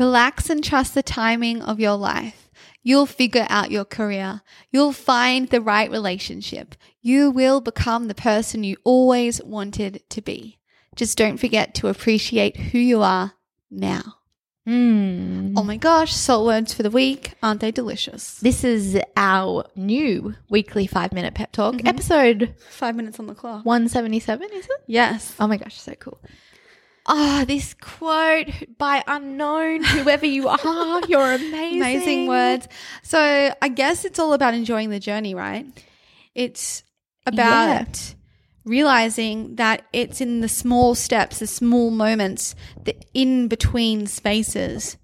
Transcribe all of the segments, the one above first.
Relax and trust the timing of your life. You'll figure out your career. You'll find the right relationship. You will become the person you always wanted to be. Just don't forget to appreciate who you are now. Hmm. Oh my gosh, soul words for the week. Aren't they delicious? This is our new weekly five minute pep talk, episode Five minutes on the clock. 177, is it? Yes. Oh my gosh, so cool. Ah, this quote by unknown, whoever you are, you're amazing. Amazing words. So I guess it's all about enjoying the journey, right? It's about realizing that it's in the small steps, the small moments, the in between spaces,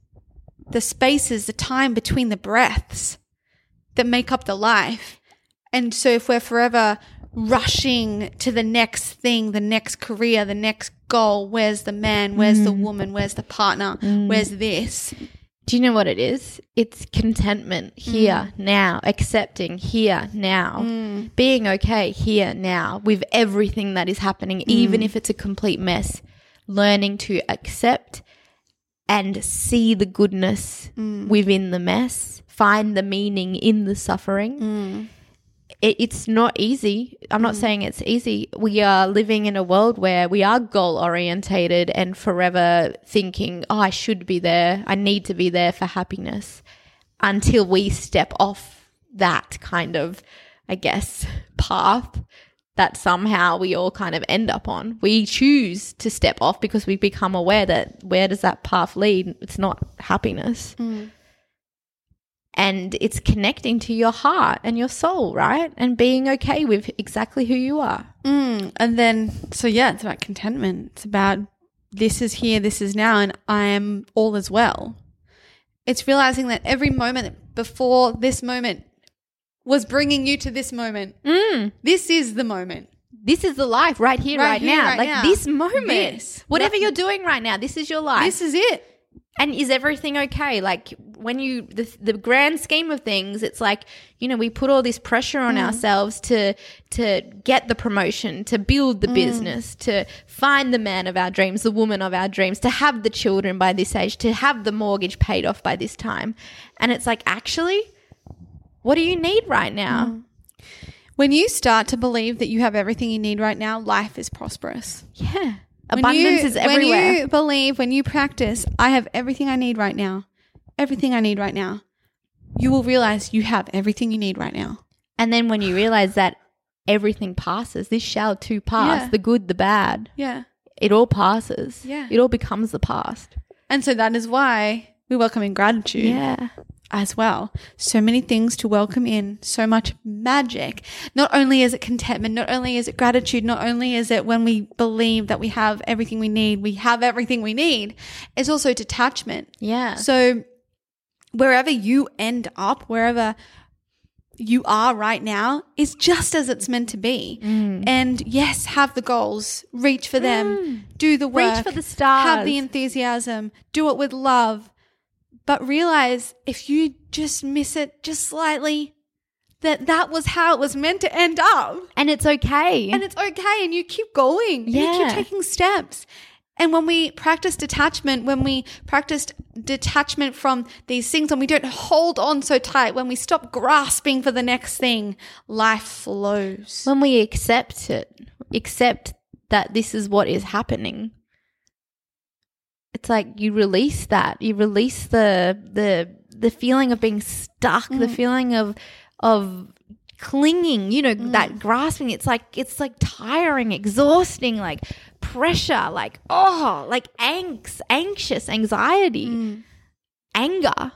the spaces, the time between the breaths that make up the life. And so if we're forever rushing to the next thing, the next career, the next goal, where's the man, where's the mm. woman, where's the partner, mm. where's this? Do you know what it is? It's contentment mm. here, now, accepting here, now, being okay here, now, with everything that is happening, even if it's a complete mess. Learning to accept and see the goodness within the mess, find the meaning in the suffering. It, it's not easy. I'm not mm. saying it's easy. We are living in a world where we are goal orientated and forever thinking, oh, I should be there. I need to be there for happiness until we step off that kind of, I guess, path that somehow we all kind of end up on. We choose to step off because we become aware that where does that path lead? It's not happiness mm. And it's connecting to your heart and your soul, right? And being okay with exactly who you are. Mm, and then, so yeah, it's about contentment. It's about this is here, this is now, and I am all as well. It's realizing that every moment before this moment was bringing you to this moment. Mm. This is the moment. This is the life right here, Right right, here, now. right like now. this moment. This. Whatever Right- you're doing right now, this is your life. This is it. and is everything okay? Like when you the, the grand scheme of things, it's like you know we put all this pressure on mm. ourselves to to get the promotion, to build the mm. business, to find the man of our dreams, the woman of our dreams, to have the children by this age, to have the mortgage paid off by this time, and it's like actually, what do you need right now? Mm. When you start to believe that you have everything you need right now, life is prosperous. Yeah, abundance you- is everywhere. When you believe, when you practice, I have everything I need right now, everything I need right now, you will realize you have everything you need right now. And then when you realize that everything passes, this shall too pass, Yeah. the good, the bad, Yeah. it all passes. Yeah. It all becomes the past. And so that is why we welcome in gratitude Yeah. as well. So many things to welcome in, so much magic. Not only is it contentment, not only is it gratitude, not only is it when we believe that we have everything we need, we have everything we need, it's also detachment. Yeah. So wherever you end up, wherever you are right now is just as it's meant to be. Mm. And yes, have the goals, reach for them, do the work, Reach for the stars. have the enthusiasm, do it with love. But realize if you just miss it just slightly, that that was how it was meant to end up. and it's okay. And it's okay. And you keep going. and You Yeah. keep taking steps. And when we practice detachment, when we practice detachment from these things and we don't hold on so tight, when we stop grasping for the next thing, life flows. when we accept it, accept that this is what is happening. It's like you release that. You release the the the feeling of being stuck, the mm. feeling of of clinging, you know, mm. that grasping. It's like it's like tiring, exhausting, like pressure, like oh, like angst, anxious, anxiety, mm. anger.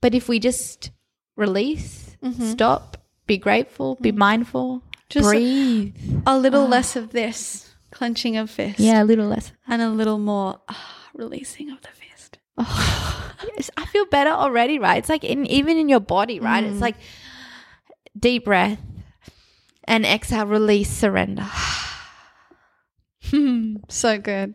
But if we just release, mm-hmm. stop, be grateful, be mm. mindful, Just- breathe. A little ah. less of this, Clenching of fist. Yeah, a little less. And a little more ah, releasing of the fist. Oh, yes, I feel better already, right? It's like in even in your body, right? It's like deep breath and exhale, release, surrender. So good.